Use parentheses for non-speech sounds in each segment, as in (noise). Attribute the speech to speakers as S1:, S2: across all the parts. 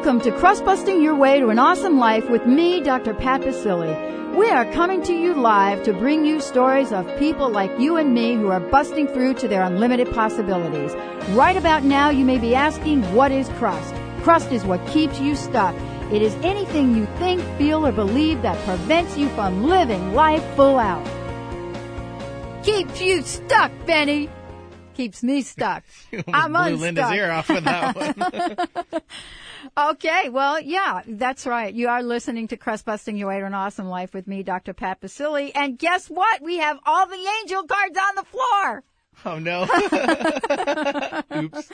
S1: Welcome to Crust Busting Your Way to an Awesome Life with me, Dr. Pat Baccili. We are coming to you live to bring you stories of people like you and me who are busting through to their unlimited possibilities. Right about now, you may be asking, what is crust? Crust is what keeps you stuck. It is anything you think, feel, or believe that prevents you from living life full out. Keeps you stuck, Benny. Keeps me stuck. (laughs) I'm
S2: blew
S1: unstuck.
S2: Linda's ear off with that (laughs) one. (laughs)
S1: Okay, well, yeah, that's right. You are listening to Crust Busting Your Way to an Awesome Life with me, Dr. Pat Baccili. And guess what? We have all the angel cards on the floor.
S2: Oh no. (laughs) Oops.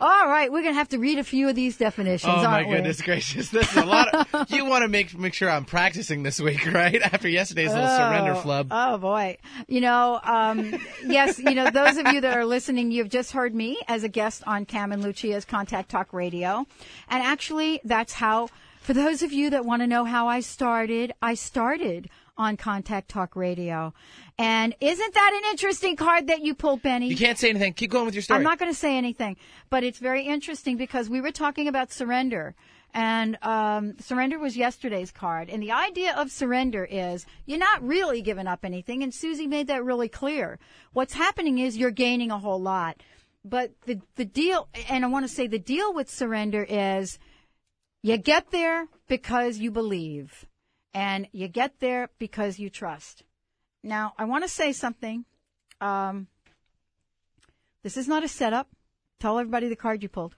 S1: All right, we're going to have to read a few of these definitions,
S2: Oh my
S1: aren't we?
S2: goodness gracious. This is a lot of, (laughs) you want to make make sure I'm practicing this week, (laughs) right? After yesterday's little surrender flub.
S1: Oh boy. You know, um, yes, you know, those of you that are listening, you've just heard me as a guest on Cam and Lucia's Contact Talk Radio. And actually, that's how, for those of you that want to know how I started, I started on Contact Talk Radio. And isn't that an interesting card that you pulled, Benny?
S2: You can't say anything. Keep going with your story.
S1: I'm not going to say anything, but it's very interesting because we were talking about surrender. And um, surrender was yesterday's card. And the idea of surrender is you're not really giving up anything. And Susie made that really clear. What's happening is you're gaining a whole lot. But the, the deal, and I want to say the deal with surrender is you get there because you believe. And you get there because you trust. Now, I want to say something. Um, this is not a setup. Tell everybody the card you pulled.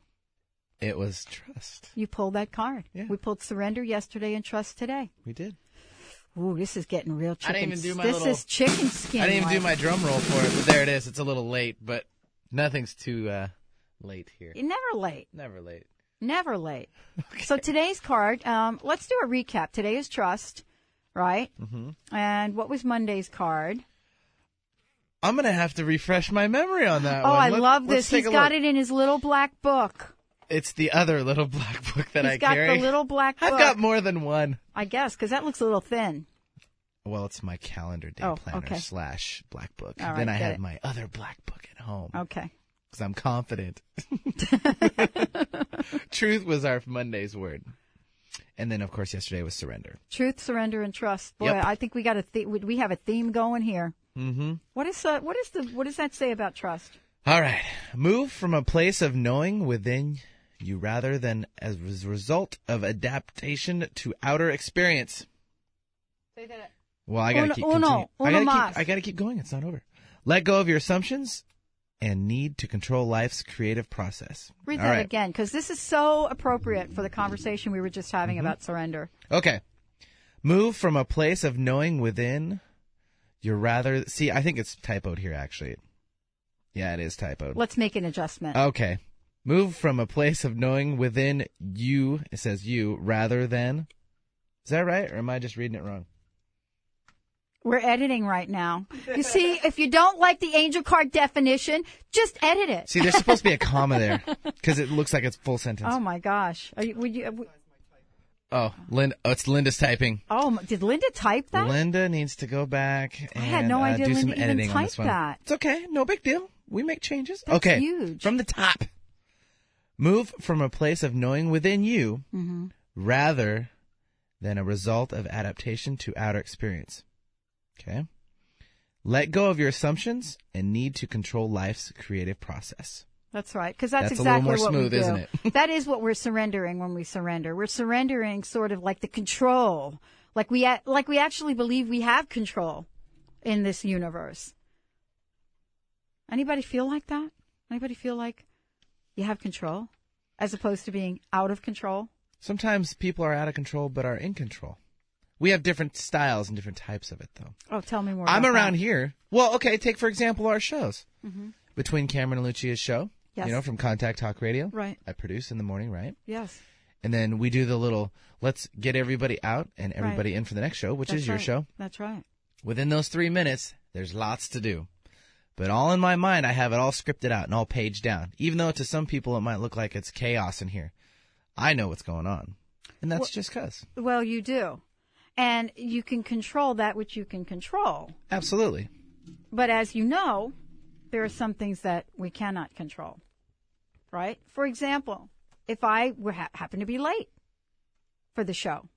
S2: It was trust.
S1: You pulled that card.
S2: Yeah.
S1: We pulled surrender yesterday and trust today.
S2: We did.
S1: Ooh, this is getting real
S2: I didn't even do my
S1: this
S2: little-
S1: is chicken skin.
S2: I didn't even do my drum roll for it, but there it is. It's a little late, but nothing's too uh, late here.
S1: You're never late.
S2: Never late.
S1: Never late. (laughs) So today's card. Um, let's do a recap. Today is trust, right? Mm-hmm. And what was Monday's card?
S2: I'm gonna have to refresh my memory on that
S1: Oh,
S2: one.
S1: I
S2: Let-
S1: love this. He's got
S2: look.
S1: it in his little black book.
S2: It's the other little (laughs) black book that
S1: He's
S2: I
S1: got
S2: carry.
S1: the little black book.
S2: I've got more than one.
S1: I guess because that looks a little thin.
S2: Well, it's my calendar day
S1: Oh,
S2: planner
S1: okay.
S2: slash black book.
S1: Right,
S2: then I have
S1: it.
S2: my other black book at home
S1: Okay.
S2: Because I'm confident. (laughs) Truth was our Monday's word, and then of course yesterday was surrender.
S1: Truth, surrender, and trust. Boy,
S2: Yep.
S1: I think we got a th- we have a theme going here.
S2: Mm-hmm.
S1: What is uh, what is the what does that say about trust?
S2: All right, move from a place of knowing within you rather than as a result of adaptation to outer experience.
S1: Say that.
S2: Well, I gotta
S1: Uno-
S2: keep.
S1: uno,
S2: continue- I
S1: uno
S2: gotta keep. I gotta keep going. It's not over. Let go of your assumptions and need to control life's creative process.
S1: Read
S2: All
S1: that
S2: right.
S1: again because this is so appropriate for the conversation we were just having
S2: Mm-hmm.
S1: about surrender.
S2: Okay. Move from a place of knowing within You're rather. See, I think it's typoed here. Actually, yeah, it is typoed.
S1: Let's make an adjustment.
S2: Okay. Move from a place of knowing within you. It says you rather than. Is that right, or am I just reading it wrong?
S1: We're editing right now. You see, if you don't like the angel card definition, just edit it.
S2: See, there's supposed to be a comma there (laughs) because it looks like it's full sentence.
S1: Oh my gosh! Are you, would you, uh,
S2: Oh, Linda. Oh, it's Linda's typing.
S1: oh, did Linda type that?
S2: Linda needs to go back and
S1: I had no
S2: uh,
S1: idea
S2: do
S1: Linda
S2: some
S1: even
S2: editing on this
S1: typed
S2: one.
S1: that.
S2: It's okay, no big deal. We make changes.
S1: That's
S2: okay,
S1: huge.
S2: from the top. Move from a place of knowing within you
S1: Mm-hmm.
S2: rather than a result of adaptation to outer experience. Okay. Let go of your assumptions and need to control life's creative process.
S1: That's right, because that's,
S2: That's
S1: exactly what
S2: smooth,
S1: we do.
S2: isn't it? (laughs)
S1: that is what we're surrendering when we surrender. We're surrendering sort of like the control, like we like we actually believe we have control in this universe. Anybody feel like that? Anybody feel like you have control, as opposed to being out of control?
S2: Sometimes people are out of control but are in control. We have different styles and different types of it, though.
S1: Oh, tell me more.
S2: I'm around
S1: that.
S2: here. Well, okay, take for example our shows. Mm-hmm. Between Cameron and Lucia's show,
S1: Yes.
S2: you know, from Contact Talk Radio.
S1: Right.
S2: I produce in the morning, right?
S1: Yes.
S2: And then we do the little let's get everybody out and everybody in for the next show, which
S1: That's
S2: is your
S1: right.
S2: show.
S1: That's right.
S2: Within those three minutes, there's lots to do. But all in my mind, I have it all scripted out and all paged down. Even though to some people it might look like it's chaos in here. I know what's going on. And that's just because.
S1: Well, you do, and you can control that which you can control.
S2: Absolutely.
S1: But as you know, there are some things that we cannot control. Right? For example, if I were ha- happen to be late for the show.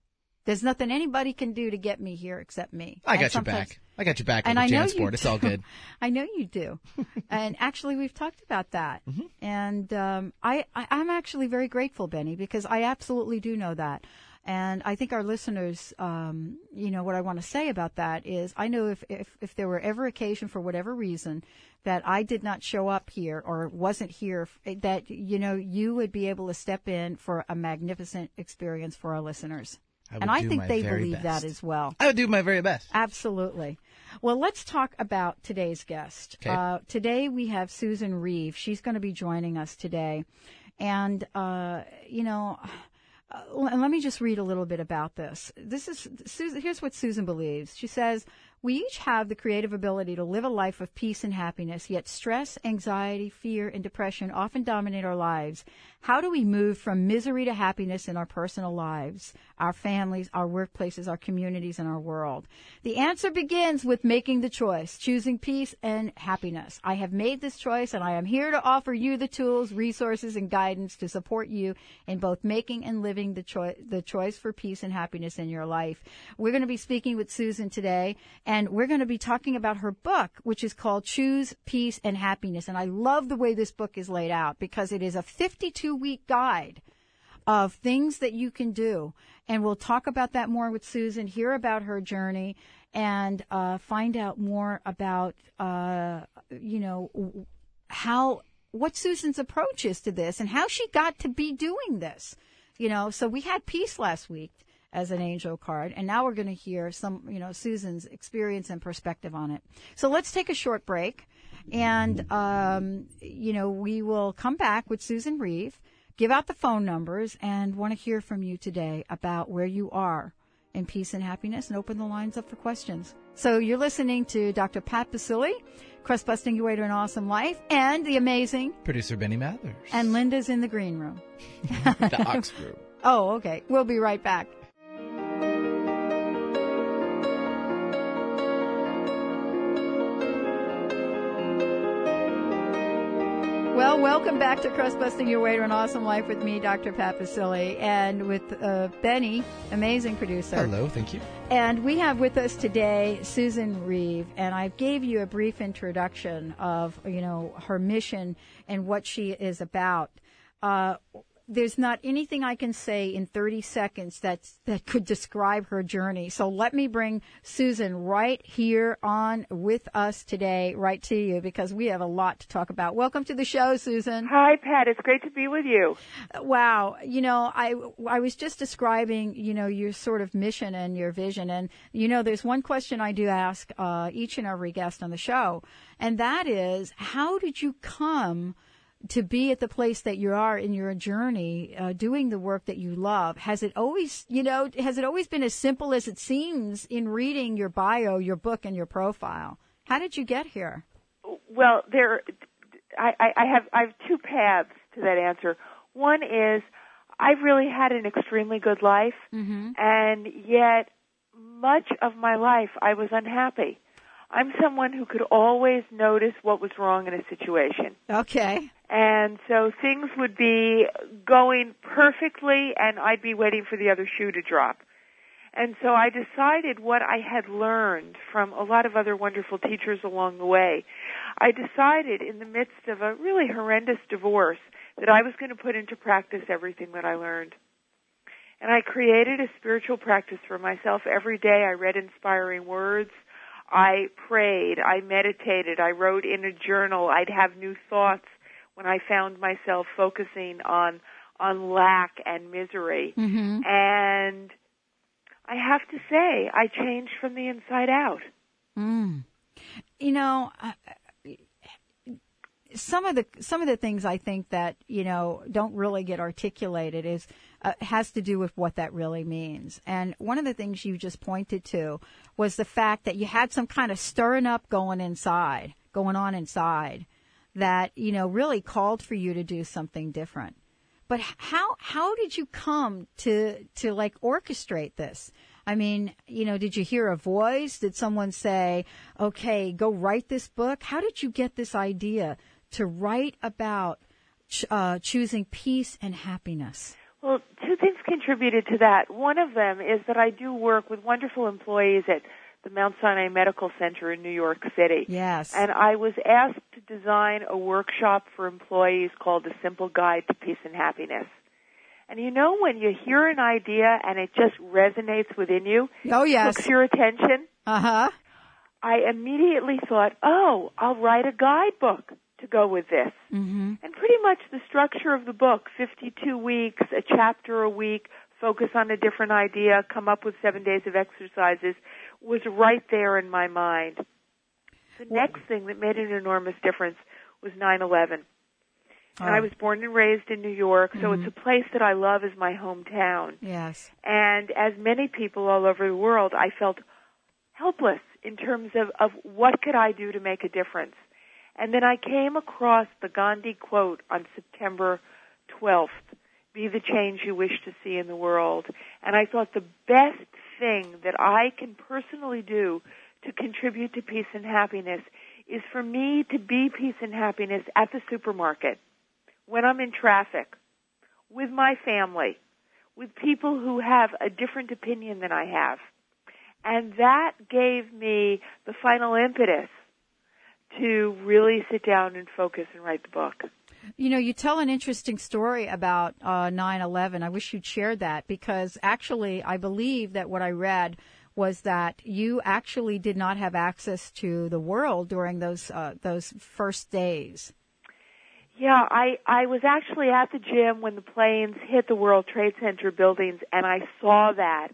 S1: There's nothing anybody can do to get me here except me.
S2: I got your
S1: sometimes-
S2: back. I got your back
S1: And I
S2: the
S1: know you
S2: It's all good. (laughs)
S1: I know you do. (laughs) and actually, we've talked about that.
S2: Mm-hmm.
S1: And um, I, I, I'm actually very grateful, Benny, because I absolutely do know that. And I think our listeners, um, you know, what I want to say about that is I know if, if, if there were ever occasion for whatever reason that I did not show up here or wasn't here, that, you know, you would be able to step in for a magnificent experience for our listeners.
S2: I
S1: and I think they believe
S2: best.
S1: that as well.
S2: I would do my very best.
S1: Absolutely. Well, let's talk about today's guest.
S2: Okay.
S1: Uh, today we have Susan Reeve. She's going to be joining us today. And, uh, you know, uh, l- let me just read a little bit about this. This is Susan, here's what Susan believes. She says, "We each have the creative ability to live a life of peace and happiness, yet stress, anxiety, fear, and depression often dominate our lives. How do we move from misery to happiness in our personal lives, our families, our workplaces, our communities, and our world? The answer begins with making the choice, choosing peace and happiness. I have made this choice and I am here to offer you the tools, resources, and guidance to support you in both making and living the choice, the choice for peace and happiness in your life. We're going to be speaking with Susan today and we're going to be talking about her book, which is called Choose Peace and Happiness. And I love the way this book is laid out because it is a 52 week guide of things that you can do. And we'll talk about that more with Susan, hear about her journey, and uh, find out more about, uh, you know, how, what Susan's approach is to this and how she got to be doing this. You know, so we had peace last week as an angel card, and now we're going to hear some, you know, Susan's experience and perspective on it. So let's take a short break, and um, you know, we will come back with Susan Reeve, give out the phone numbers, and want to hear from you today about where you are in peace and happiness, and open the lines up for questions. So you're listening to Dr. Pat Baccili, Crust Busting Your Way to an Awesome Life, and the amazing,
S2: Producer Benny Mathers.
S1: and Linda's in the green room. (laughs)
S2: the Ox Group. (laughs)
S1: Oh, okay. We'll be right back. Welcome back to Crust Busting Your Way to an Awesome Life with me, Dr. Pat Baccili, and with uh, Benny, amazing producer.
S2: Hello, thank you.
S1: And we have with us today Susan Reeve, and I gave you a brief introduction of you know her mission and what she is about. Uh, there's not anything I can say in 30 seconds that's that could describe her journey. So let me bring Susan right here on with us today, right to you, because we have a lot to talk about. Welcome to the show, Susan.
S3: Hi, Pat. It's great to be with you.
S1: Wow. You know, I, I was just describing, you know, your sort of mission and your vision. And, you know, there's one question I do ask uh, each and every guest on the show, and that is, how did you come to be at the place that you are in your journey, uh, doing the work that you love? Has it always, you know, has it always been as simple as it seems in reading your bio, your book, and your profile? How did you get here?
S3: Well, there, I, I I have I have two paths to that answer. One is I've really had an extremely good life,
S1: Mm-hmm.
S3: and yet much of my life I was unhappy. I'm someone who could always notice what was wrong in a situation.
S1: Okay.
S3: And so things would be going perfectly and I'd be waiting for the other shoe to drop. And so I decided what I had learned from a lot of other wonderful teachers along the way. I decided in the midst of a really horrendous divorce that I was going to put into practice everything that I learned. And I created a spiritual practice for myself. Every day I read inspiring words. I prayed. I meditated. I wrote in a journal. I'd have new thoughts when I found myself focusing on on lack and misery.
S1: Mm-hmm.
S3: And I have to say, I changed from the inside out.
S1: Mm. You know, uh, some of the some of the things I think that you know don't really get articulated is uh, has to do with what that really means. And one of the things you just pointed to was the fact that you had some kind of stirring up going inside, going on inside, that you know really called for you to do something different. But how how did you come to to like orchestrate this? I mean, you know, did you hear a voice? Did someone say, "Okay, go write this book"? How did you get this idea to write about uh, choosing peace and happiness?
S3: Well, two things contributed to that. One of them is that I do work with wonderful employees at the Mount Sinai Medical Center in New York City.
S1: Yes.
S3: And I was asked to design a workshop for employees called The Simple Guide to Peace and Happiness. And you know when you hear an idea and it just resonates within you,
S1: oh yes.
S3: hooks your attention,
S1: Uh huh.
S3: I immediately thought, oh, I'll write a guidebook to go with this.
S1: Mm-hmm.
S3: And pretty much the structure of the book, 52 weeks, a chapter a week, focus on a different idea, come up with seven days of exercises, was right there in my mind. The next thing that made an enormous difference was 9-11. And I
S1: Oh.
S3: was born and raised in New York, so
S1: Mhm.
S3: it's a place that I love as my hometown.
S1: Yes.
S3: And as many people all over the world, I felt helpless in terms of, of what could I do to make a difference. And then I came across the Gandhi quote on September 12th, be the change you wish to see in the world. And I thought the best thing that I can personally do to contribute to peace and happiness is for me to be peace and happiness at the supermarket, when I'm in traffic, with my family, with people who have a different opinion than I have. And that gave me the final impetus to really sit down and focus and write the book.
S1: You know, you tell an interesting story about uh, 9/11. I wish you'd shared that because actually, I believe that what I read was that you actually did not have access to the world during those uh, those first days.
S3: Yeah, I I was actually at the gym when the planes hit the World Trade Center buildings and I saw that.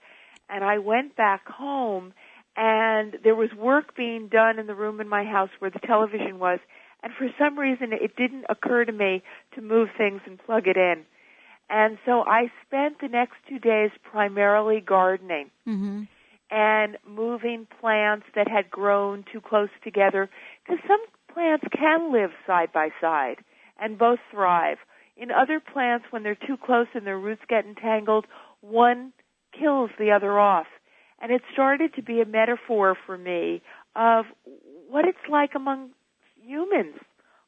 S3: And I went back home and there was work being done in the room in my house where the television was and for some reason it didn't occur to me to move things and plug it in. And so I spent the next 2 days primarily gardening
S1: Mm-hmm.
S3: and moving plants that had grown too close together because some plants can live side by side and both thrive. In other plants, when they're too close and their roots get entangled, one kills the other off. And it started to be a metaphor for me of what it's like among humans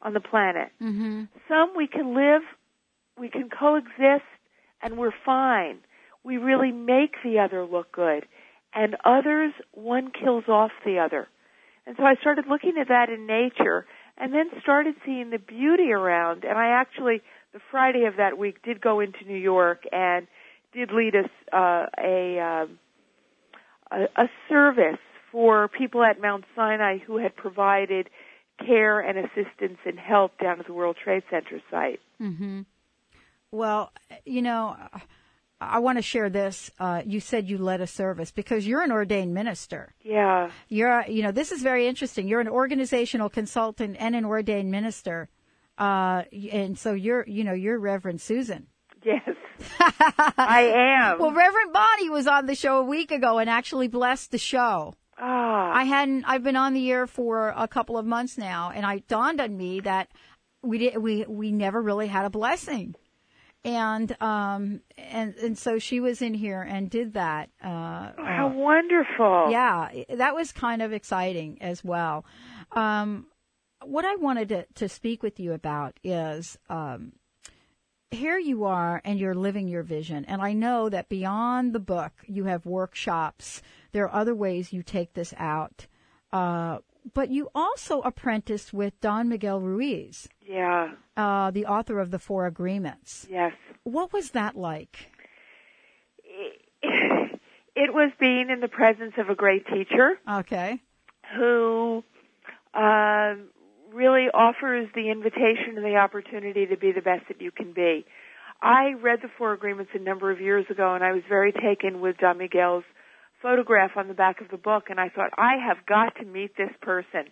S3: on the planet.
S1: Mm-hmm.
S3: Some we can live, we can coexist, and we're fine. We really make the other look good. And others, one kills off the other. And so I started looking at that in nature and then started seeing the beauty around. And I actually, the Friday of that week, did go into New York and did lead us uh, a, um, a a service for people at Mount Sinai who had provided care and assistance and help down at the World Trade Center site.
S1: Mm-hmm. Well, you know, I want to share this. Uh, you said you led a service because you're an ordained minister.
S3: Yeah.
S1: You're, you know, this is very interesting. You're an organizational consultant and an ordained minister. Uh, and so you're, you know, you're Reverend Susan.
S3: Yes. (laughs) I am.
S1: Well, Reverend Bonnie was on the show a week ago and actually blessed the show.
S3: ah.
S1: I hadn't, I've been on the air for a couple of months now and I dawned on me that we did, we, we never really had a blessing. And, um, and, and so she was in here and did that. Uh,
S3: How
S1: uh,
S3: wonderful.
S1: yeah, that was kind of exciting as well. Um, what I wanted to, to speak with you about is, um, here you are and you're living your vision. And I know that beyond the book, you have workshops. There are other ways you take this out. Uh, but you also apprenticed with Don Miguel Ruiz,
S3: Yeah.
S1: uh, the author of The Four Agreements.
S3: Yes.
S1: What was that like? (laughs)
S3: It was being in the presence of a great teacher
S1: Okay.
S3: who um, really offers the invitation and the opportunity to be the best that you can be. I read the Four Agreements a number of years ago, and I was very taken with Don Miguel's photograph on the back of the book, and I thought, I have got to meet this person.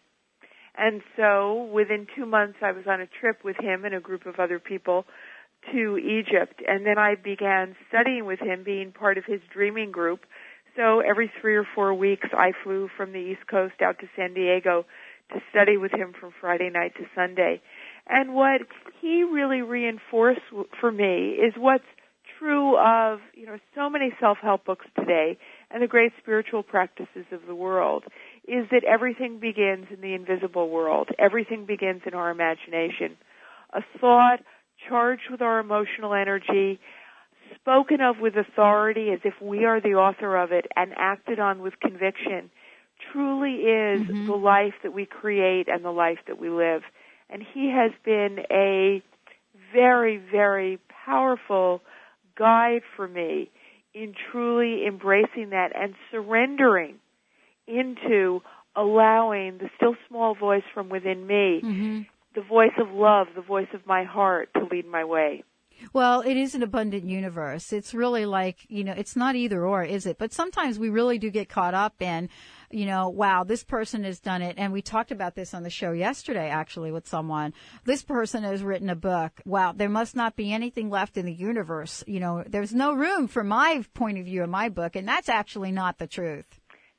S3: And so within two months, I was on a trip with him and a group of other people to Egypt, and then I began studying with him, being part of his dreaming group. So every three or four weeks, I flew from the East Coast out to San Diego to study with him from Friday night to Sunday. And what he really reinforced for me is what's true of, you know, so many self-help books today and the great spiritual practices of the world is that everything begins in the invisible world. Everything begins in our imagination. A thought charged with our emotional energy, spoken of with authority as if we are the author of it, and acted on with conviction, truly is
S1: Mhm.
S3: the life that we create and the life that we live. And he has been a very, very powerful guide for me in truly embracing that and surrendering into allowing the still small voice from within me,
S1: hmm
S3: the voice of love, the voice of my heart to lead my way.
S1: Well, it is an abundant universe. It's really like, you know, it's not either or, is it? But sometimes we really do get caught up in, you know, wow, this person has done it. And we talked about this on the show yesterday, actually, with someone. This person has written a book. Wow, there must not be anything left in the universe. You know, there's no room for my point of view in my book. And that's actually not the truth.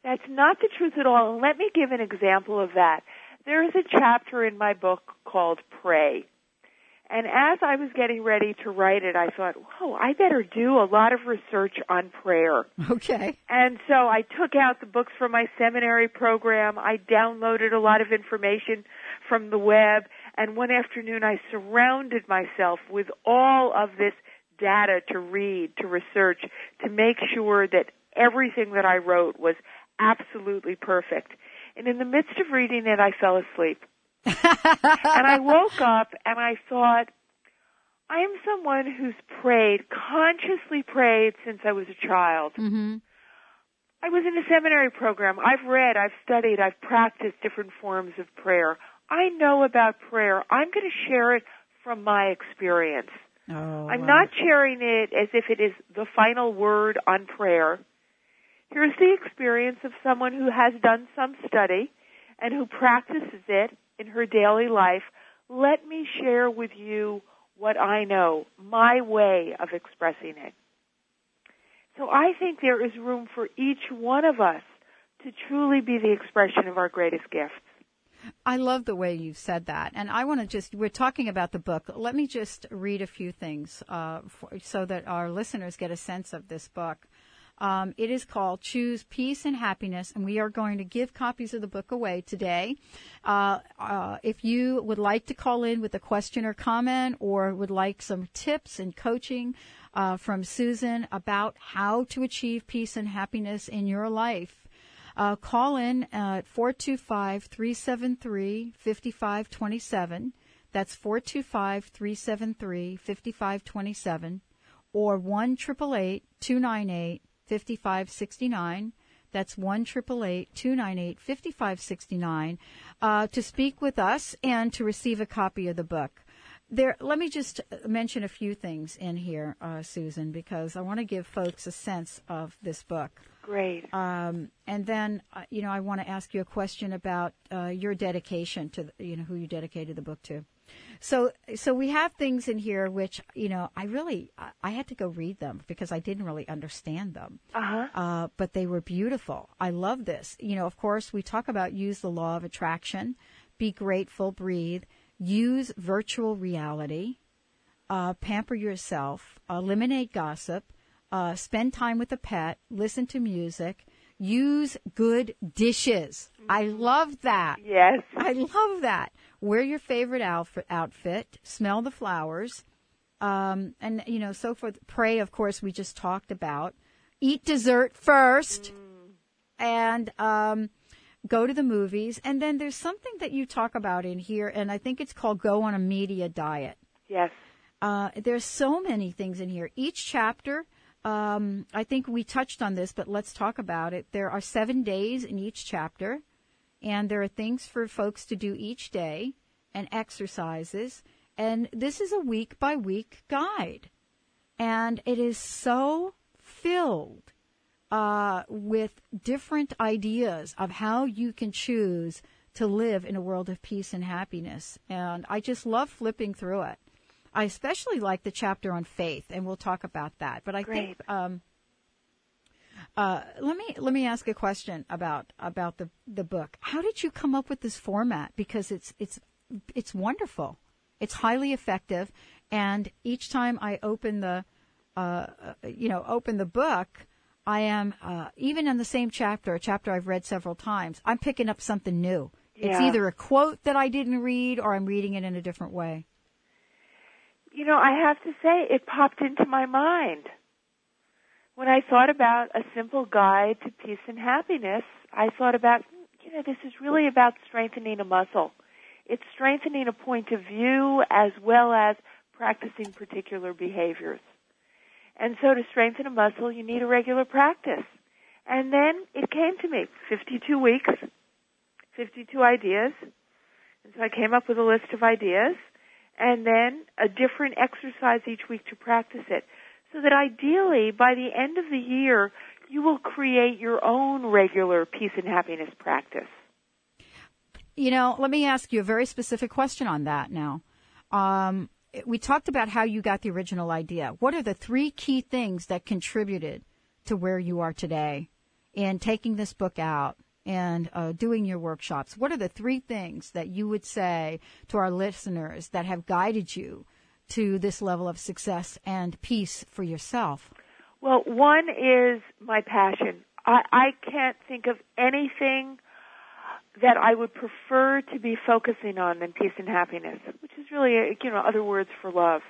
S3: That's not the truth at all. Let me give an example of that. There is a chapter in my book called Pray. And as I was getting ready to write it, I thought, whoa, I better do a lot of research on prayer.
S1: Okay.
S3: And so I took out the books from my seminary program. I downloaded a lot of information from the web. And one afternoon I surrounded myself with all of this data to read, to research, to make sure that everything that I wrote was absolutely perfect. And in the midst of reading it, I fell asleep. And I woke up and I thought, I am someone who's prayed, consciously prayed since I was a child.
S1: hmm
S3: I was in a seminary program. I've read, I've studied, I've practiced different forms of prayer. I know about prayer. I'm going to share it from my experience.
S1: Oh,
S3: I'm not sharing it as if it is the final word on prayer. Here's the experience of someone who has done some study and who practices it in her daily life. Let me share with you what I know, my way of expressing it. So I think there is room for each one of us to truly be the expression of our greatest gifts.
S1: I love the way you've said that. And I want to just, we're talking about the book. Let me just read a few things uh, for, so that our listeners get a sense of this book. Um, it is called Choose Peace and Happiness, and we are going to give copies of the book away today. Uh, uh, if you would like to call in with a question or comment, or would like some tips and coaching uh, from Susan about how to achieve peace and happiness in your life, uh, call in at 425 373 5527. That's 425 373 5527 or 1 298 5569. That's 1 298 5569 uh, to speak with us and to receive a copy of the book. There, let me just mention a few things in here, uh, Susan, because I want to give folks a sense of this book.
S3: Great.
S1: Um, and then, uh, you know, I want to ask you a question about uh, your dedication to, the, you know, who you dedicated the book to. So, so we have things in here which, you know, I really, I, had to go read them because I didn't really understand them.
S3: Uh-huh.
S1: Uh, but they were beautiful. I love this. You know, of course, we talk about use the law of attraction, be grateful, breathe, use virtual reality, uh, pamper yourself, eliminate gossip, uh, spend time with a pet, listen to music, use good dishes. I love that.
S3: Yes.
S1: I love that. Wear your favorite outfit, outfit smell the flowers, um, and you know, so forth. Pray, of course, we just talked about. Eat dessert first, and um, go to the movies. And then there's something that you talk about in here, and I think it's called go on a media diet.
S3: Yes.
S1: Uh, there's so many things in here. Each chapter, um, I think we touched on this, but let's talk about it. There are seven days in each chapter, and there are things for folks to do each day and exercises. And this is a week by week guide. And it is so filled uh, with different ideas of how you can choose to live in a world of peace and happiness. And I just love flipping through it. I especially like the chapter on faith, and we'll talk about that. But I think um, uh, let me let me ask a question about about the the book. How did you come up with this format? Because it's it's it's wonderful. It's highly effective, and each time I open the uh, uh, you know open the book, I am uh, even in the same chapter, a chapter I've read several times. I'm picking up something new. It's either a quote that I didn't read, or I'm reading it in a different way.
S3: you know, I have to say, it popped into my mind. When I thought about a simple guide to peace and happiness, I thought about, you know, this is really about strengthening a muscle. It's strengthening a point of view as well as practicing particular behaviors. And so to strengthen a muscle, you need a regular practice. And then it came to me, 52 weeks, 52 ideas. And so I came up with a list of ideas and then a different exercise each week to practice it. So that ideally, by the end of the year, you will create your own regular peace and happiness practice.
S1: You know, let me ask you a very specific question on that now. Um, we talked about how you got the original idea. What are the three key things that contributed to where you are today in taking this book out and uh, doing your workshops? What are the three things that you would say to our listeners that have guided you to this level of success and peace for yourself?
S3: Well, one is my passion. I, I can't think of anything that I would prefer to be focusing on than peace and happiness, which is really, you know, other words for love.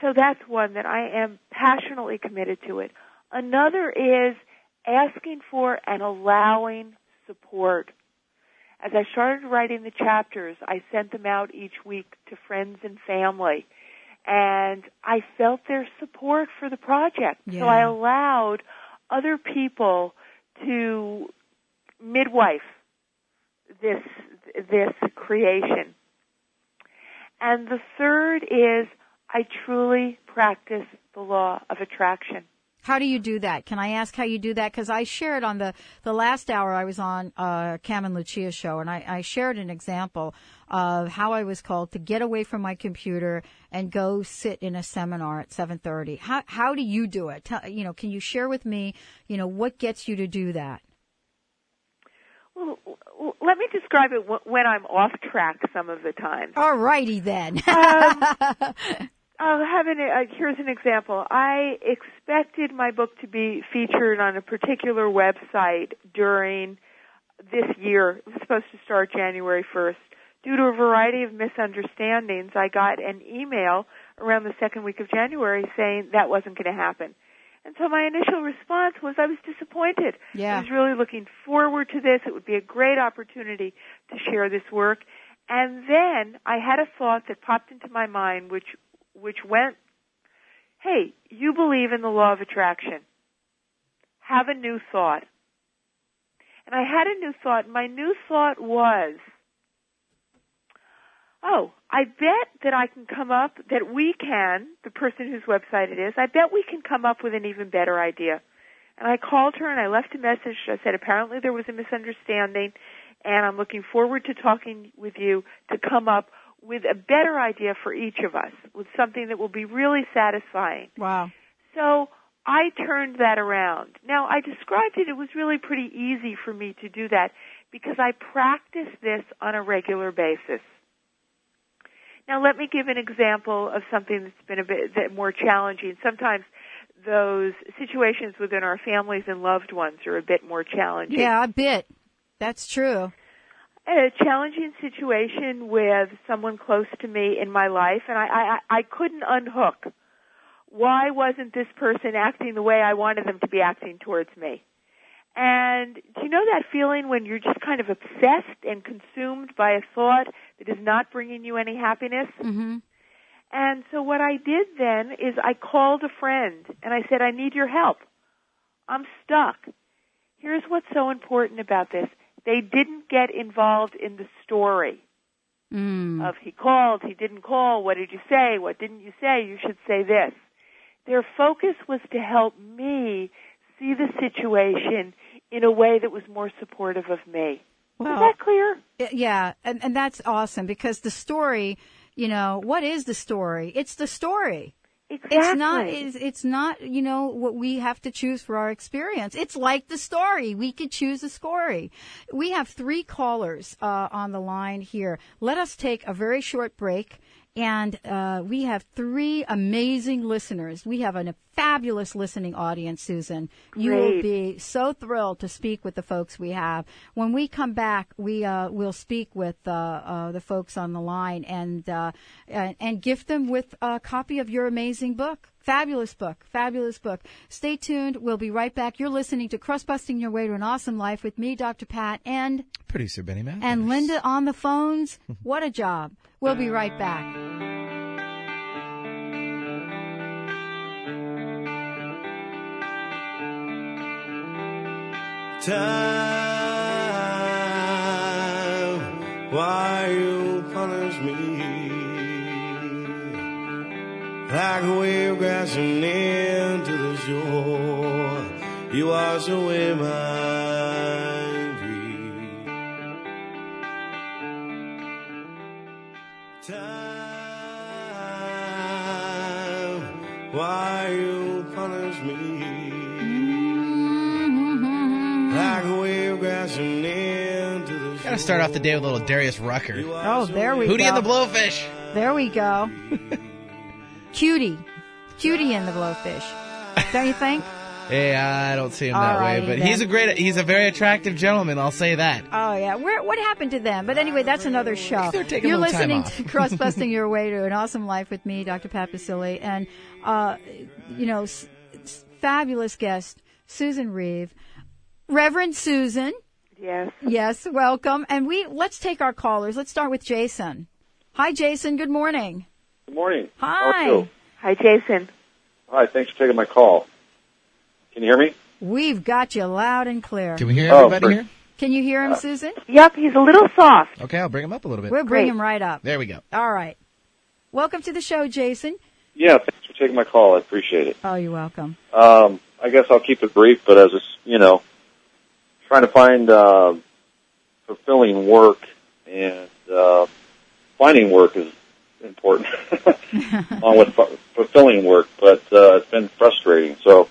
S3: So that's one that I am passionately committed to it. Another is asking for and allowing support. As I started writing the chapters, I sent them out each week to friends and family. And I felt their support for the project.
S1: Yeah.
S3: So I allowed other people to midwife this this creation. And the third is I truly practice the law of attraction.
S1: How do you do that? Can I ask how you do that? Because I shared on the, the last hour I was on uh, Cam and Lucia show, and I, I shared an example of how I was called to get away from my computer and go sit in a seminar at 7:30. How how do you do it? Tell, you know, can you share with me, you know, what gets you to do that?
S3: Well, let me describe it when I'm off track some of the time.
S1: All righty then.
S3: Um, (laughs) I'll have an, uh, here's an example. I expected my book to be featured on a particular website during this year. It was supposed to start January 1st. Due to a variety of misunderstandings, I got an email around the second week of January saying that wasn't going to happen. And so my initial response was I was disappointed.
S1: Yeah.
S3: I was really looking forward to this. It would be a great opportunity to share this work. And then I had a thought that popped into my mind which which went, "Hey, you believe in the law of attraction. Have a new thought." And I had a new thought. My new thought was, "Oh, I bet that I can come up that we can, the person whose website it is, I bet we can come up with an even better idea." And I called her and I left a message. I said, apparently there was a misunderstanding and I'm looking forward to talking with you to come up with a better idea for each of us, with something that will be really satisfying.
S1: wow.
S3: So I turned that around. Now I described it, it was really pretty easy for me to do that because I practice this on a regular basis. Now let me give an example of something that's been a bit that more challenging. Sometimes those situations within our families and loved ones are a bit more challenging.
S1: Yeah, a bit. That's true.
S3: A challenging situation with someone close to me in my life and I, I, I couldn't unhook. Why wasn't this person acting the way I wanted them to be acting towards me? And do you know that feeling when you're just kind of obsessed and consumed by a thought that is not bringing you any happiness?
S1: Mhm.
S3: And so what I did then is I called a friend and I said, I need your help. I'm stuck. Here's what's so important about this. They didn't get involved in the story
S1: Mm.
S3: of he called, he didn't call, what did you say, what didn't you say, you should say this. Their focus was to help me see the situation in a way that was more supportive of me.
S1: Well,
S3: Is that clear?
S1: Yeah, and, and that's awesome because the story, you know, what is the story? It's the story.
S3: Exactly.
S1: It's not. It's, it's not. You know what we have to choose for our experience. It's like the story. We could choose a story. We have three callers uh, on the line here. Let us take a very short break, And uh, we have three amazing listeners. We have a fabulous listening audience, Susan. You will be so thrilled to speak with the folks we have. When we come back, we uh, will speak with uh, uh, the folks on the line and uh, and, and gift them with a copy of your amazing book. Fabulous book, fabulous book. Stay tuned. We'll be right back. You're listening to Crust Busting Your Way to an Awesome Life with me, Dr. Pat, and
S2: Producer Benny Mathers.
S1: and Linda on the phones. What a job. We'll be right back.
S4: Time, why you punish me? Like a wave crashing into the shore, you wash away my into the
S2: Gotta start off the day with a little Darius Rucker.
S1: Oh, there we
S2: Hootie
S1: go.
S2: Hootie and the Blowfish.
S1: There we go. (laughs) Cutie. Cutie and the blowfish. Don't you think? (laughs)
S2: Yeah, I don't see him that way, but
S1: then.
S2: he's a great, he's a very attractive gentleman. I'll say that.
S1: Oh yeah, Where, what happened to them? But anyway, that's another show.
S2: They're taking
S1: You're
S2: little time
S1: listening
S2: off.
S1: to Crust (laughs) Busting Your Way to an Awesome Life with me, Dr. Pat Baccili, and uh, you know, s- s- fabulous guest Susan Reeve, Reverend Susan.
S3: Yes.
S1: Yes, welcome. And we let's take our callers. Let's start with Jason. Hi, Jason. Good morning.
S5: Good morning.
S1: Hi.
S3: Hi, Jason.
S5: Hi, thanks for taking my call. Can you hear me?
S1: We've got you loud and clear.
S2: Can we hear
S5: Oh,
S2: everybody
S5: for-
S2: here?
S1: Can you hear him, Susan?
S3: Yep, he's a little soft.
S2: Okay, I'll bring him up a little bit.
S1: We'll bring
S3: Great.
S1: him right up.
S2: There we go.
S1: All right. Welcome to the show, Jason.
S5: Yeah, thanks for taking my call. I appreciate it.
S1: Oh, you're welcome.
S5: Um, I guess I'll keep it brief, but as a, s- you know, trying to find uh, fulfilling work and uh, finding work is important (laughs) along with fu- fulfilling work, but uh, it's been frustrating. So,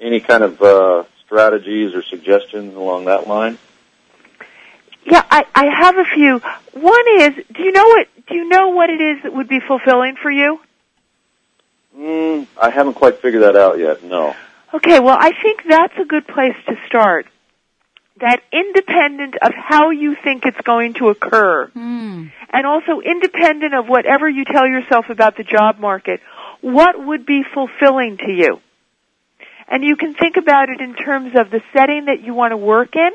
S5: any kind of uh, strategies or suggestions along that line?
S3: Yeah, I, I have a few. One is, do you know what do you know what it is that would be fulfilling for you?
S5: Mm, I haven't quite figured that out yet. No.
S3: Okay, well, I think that's a good place to start. That independent of how you think it's going to occur,
S1: Hmm.
S3: and also independent of whatever you tell yourself about the job market, what would be fulfilling to you? And you can think about it in terms of the setting that you want to work in,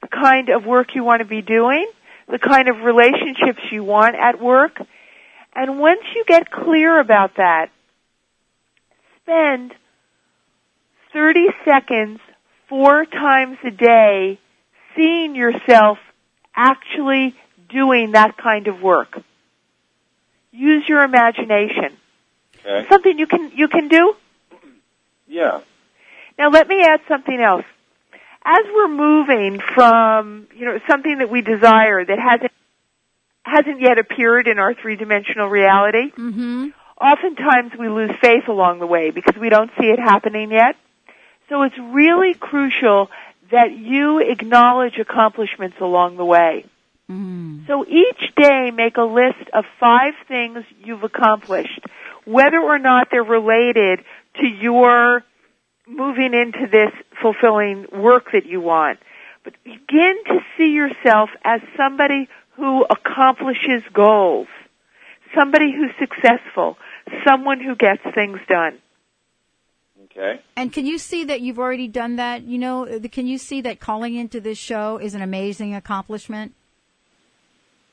S3: the kind of work you want to be doing, the kind of relationships you want at work. And once you get clear about that, spend 30 seconds four times a day seeing yourself actually doing that kind of work. Use your imagination.
S5: Okay.
S3: Something you can you can do?
S5: Yeah.
S3: Now let me add something else. As we're moving from, you know, something that we desire that hasn't hasn't yet appeared in our three-dimensional reality,
S1: Mm-hmm.
S3: oftentimes we lose faith along the way because we don't see it happening yet. So it's really crucial that you acknowledge accomplishments along the way.
S1: Mm.
S3: So each day make a list of five things you've accomplished, whether or not they're related to your moving into this fulfilling work that you want. But begin to see yourself as somebody who accomplishes goals, somebody who's successful, someone who gets things done.
S5: Okay.
S1: And can you see that you've already done that? You know, uh, can you see that calling into this show is an amazing accomplishment?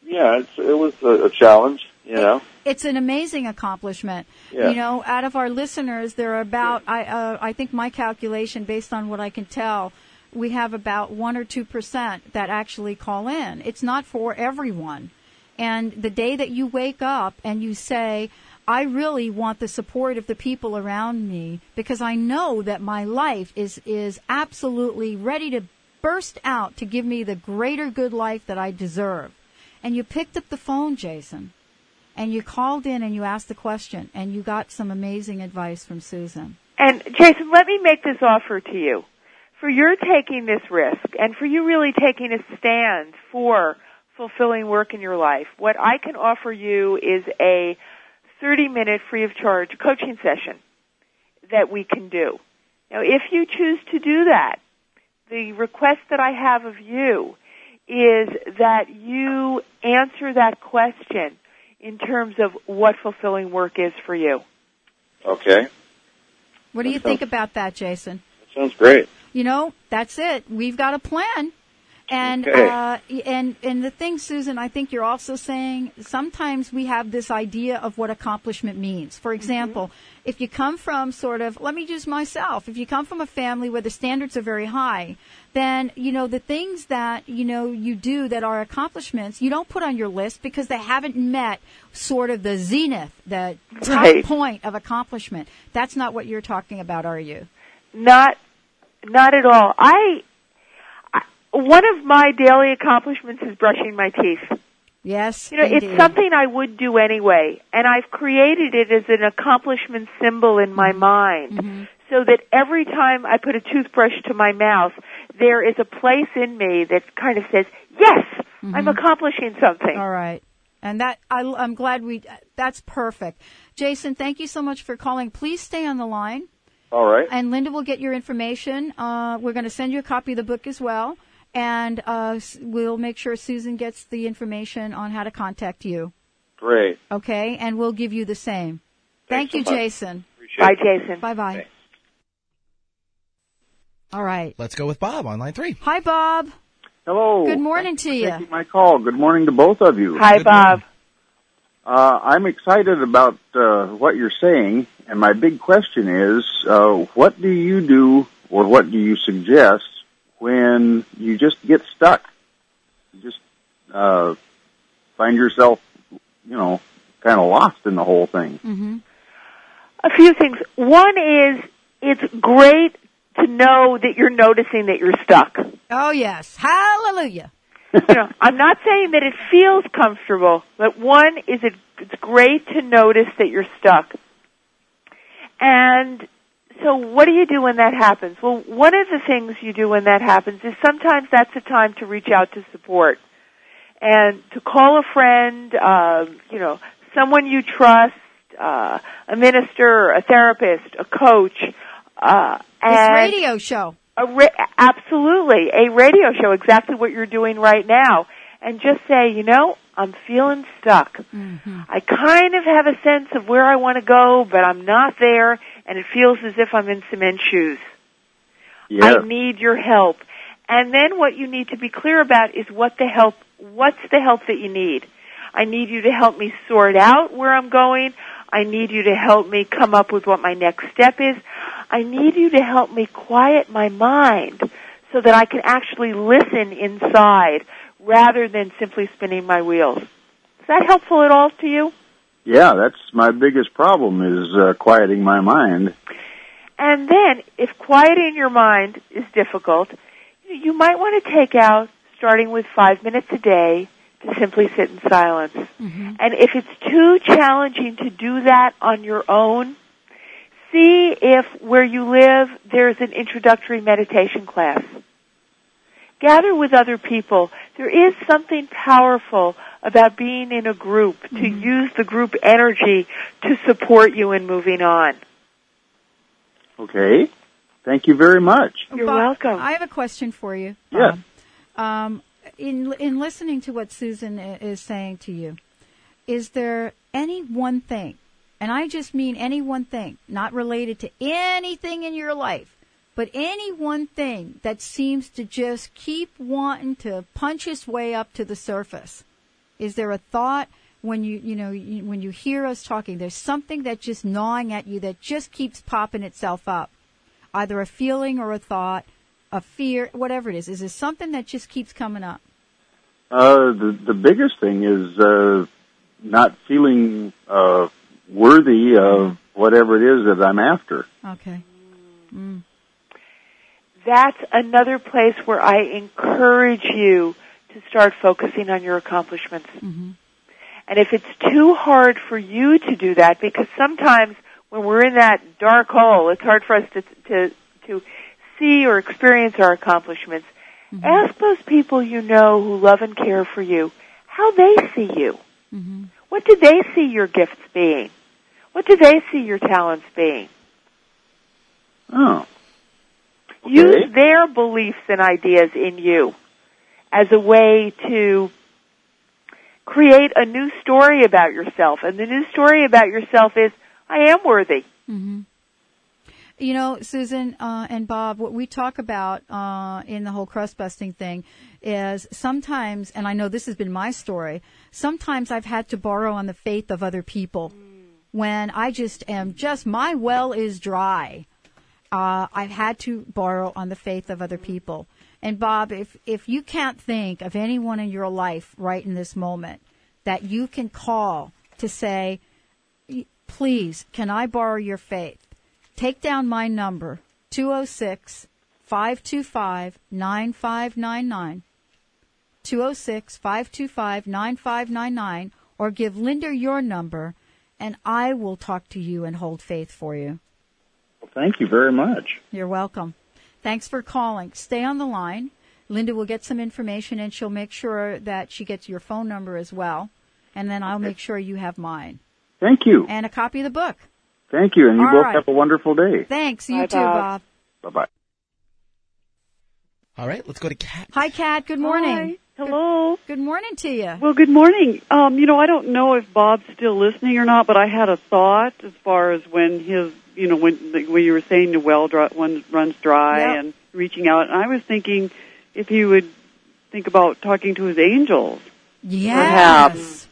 S5: Yeah, it's, it was a, a challenge, you know.
S1: It's an amazing accomplishment.
S5: Yeah.
S1: You know, out of our listeners, there are about I uh, I think my calculation, based on what I can tell, we have about one or two percent that actually call in. It's not for everyone. And the day that you wake up and you say, I really want the support of the people around me because I know that my life is, is absolutely ready to burst out to give me the greater good life that I deserve. And you picked up the phone, Jason, and you called in and you asked the question and you got some amazing advice from Susan.
S3: And Jason, let me make this offer to you. For your taking this risk and for you really taking a stand for fulfilling work in your life, what I can offer you is a 30 minute free of charge coaching session that we can do. Now, if you choose to do that, the request that I have of you is that you answer that question in terms of what fulfilling work is for you.
S5: Okay.
S1: What do you think about that, Jason?
S5: That sounds great.
S1: You know, that's it. We've got a plan. And
S5: Okay.
S1: uh, and and the thing, Susan, I think you're also saying sometimes we have this idea of what accomplishment means. For example, if you come from sort of, let me use myself. If you come from a family where the standards are very high, then you know the things that you know you do that are accomplishments you don't put on your list because they haven't met sort of the zenith, the top
S3: Right.
S1: point of accomplishment. That's not what you're talking about, are you?
S3: Not, not at all. I, I one of my daily accomplishments is brushing my teeth.
S1: Yes.
S3: You know,
S1: indeed.
S3: it's something I would do anyway, and I've created it as an accomplishment symbol in my mm-hmm. mind, mm-hmm. so that every time I put a toothbrush to my mouth, there is a place in me that kind of says, "Yes, I'm mm-hmm. accomplishing something."
S1: All right. And that I, I'm glad we. That's perfect, Jason. Thank you so much for calling. Please stay on the line,
S5: All right.
S1: and Linda will get your information. Uh, we're going to send you a copy of the book as well, and uh, we'll make sure Susan gets the information on how to contact you.
S5: Great.
S1: Okay, and we'll give you the same. Thank
S5: Thanks so
S1: you,
S5: much.
S1: Jason.
S5: Appreciate
S3: Bye. Jason.
S1: Bye bye. All right.
S2: Let's go with Bob on line three.
S1: Hi, Bob.
S6: Hello.
S1: Good morning
S6: Thanks
S1: to
S6: for
S1: you.
S6: Taking my call. Good morning to both of you.
S3: Hi,
S2: Good
S3: Bob.
S6: Uh, I'm excited about uh, what you're saying, and my big question is, uh, what do you do, or what do you suggest when you just get stuck? You just uh, find yourself, you know, kind of lost in the whole thing.
S1: Mm-hmm.
S3: A few things. One is it's great to know that you're noticing that you're stuck.
S1: Oh yes. Hallelujah.
S3: you know, I'm not saying that it feels comfortable, but one is it, it's great to notice that you're stuck. And so what do you do when that happens? Well, one of the things you do when that happens is sometimes that's a time to reach out to support and to call a friend, uh, you know, someone you trust, uh, a minister, a therapist, a coach, uh,
S1: This radio show.
S3: a ra- absolutely a radio show, exactly what you're doing right now, and just say, you know, I'm feeling stuck.
S1: Mm-hmm.
S3: I kind of have a sense of where I want to go, but I'm not there, and it feels as if I'm in cement shoes.
S6: Yes.
S3: I need your help. And then what you need to be clear about is what the help, what's the help that you need. I need you to help me sort out where I'm going. I need you to help me come up with what my next step is. I need you to help me quiet my mind so that I can actually listen inside rather than simply spinning my wheels. Is that helpful at all to you?
S6: Yeah, that's my biggest problem is uh, quieting my mind.
S3: And then, if quieting your mind is difficult, you might want to take out, starting with five minutes a day, to simply sit in silence. And if it's too challenging to do that on your own, see if where you live there's an introductory meditation class. Gather with other people. There is something powerful about being in a group to use the group energy to support you in moving on.
S6: Okay. Thank you very much.
S3: You're
S1: Bob,
S3: welcome.
S1: I have a question for you.
S6: Yes.
S1: Bob. Um, in in listening to what Susan is saying to you, is there any one thing, and I just mean any one thing, not related to anything in your life, but any one thing that seems to just keep wanting to punch its way up to the surface? Is there a thought when you you know you, when you hear us talking? There's something that's just gnawing at you that just keeps popping itself up either a feeling or a thought, a fear, whatever it is. Is there something that just keeps coming up?
S6: Uh, the the biggest thing is uh, not feeling uh, worthy of whatever it is that I'm after.
S1: Okay. Mm.
S3: that's another place where I encourage you to start focusing on your accomplishments.
S1: Mhm.
S3: And if it's too hard for you to do that, because sometimes when we're in that dark hole, it's hard for us to to to see or experience our accomplishments. Ask those people you know who love and care for you, how they see you.
S1: Mm-hmm.
S3: What do they see your gifts being? What do they see your talents being?
S6: Oh. Okay.
S3: Use their beliefs and ideas in you as a way to create a new story about yourself. And the new story about yourself is, I am worthy.
S1: Mm-hmm. You know, Susan uh, and Bob, what we talk about uh, in the whole crust busting thing is sometimes, and I know this has been my story, sometimes I've had to borrow on the faith of other people when I just am just, my well is dry. Uh, I've had to borrow on the faith of other people. And Bob, if, if you can't think of anyone in your life right in this moment that you can call to say, please, can I borrow your faith? Take down my number, 206 525 9599. 206 525 9599, or give Linda your number, and I will talk to you and hold faith for you.
S6: Well, thank you very much.
S1: You're welcome. Thanks for calling. Stay on the line. Linda will get some information and she'll make sure that she gets your phone number as well. And then I'll make sure you have mine.
S6: Thank you.
S1: And a copy of the book.
S6: Thank you. And you
S1: All
S6: both
S1: right.
S6: have a wonderful day.
S1: Thanks. You
S3: Bye,
S1: too,
S3: Bob.
S1: Bob.
S6: Bye bye.
S2: All right, let's go to Kat.
S1: Hi, Kat. Good morning.
S7: Hi. Hello.
S1: Good morning to you.
S7: Well, good morning. Um, you know, I don't know if Bob's still listening or not, but I had a thought as far as when his, you know, when the, when you were saying the well dry, one runs dry
S1: Yep.
S7: and reaching out, and I was thinking if he would think about talking to his angels.
S1: Yes.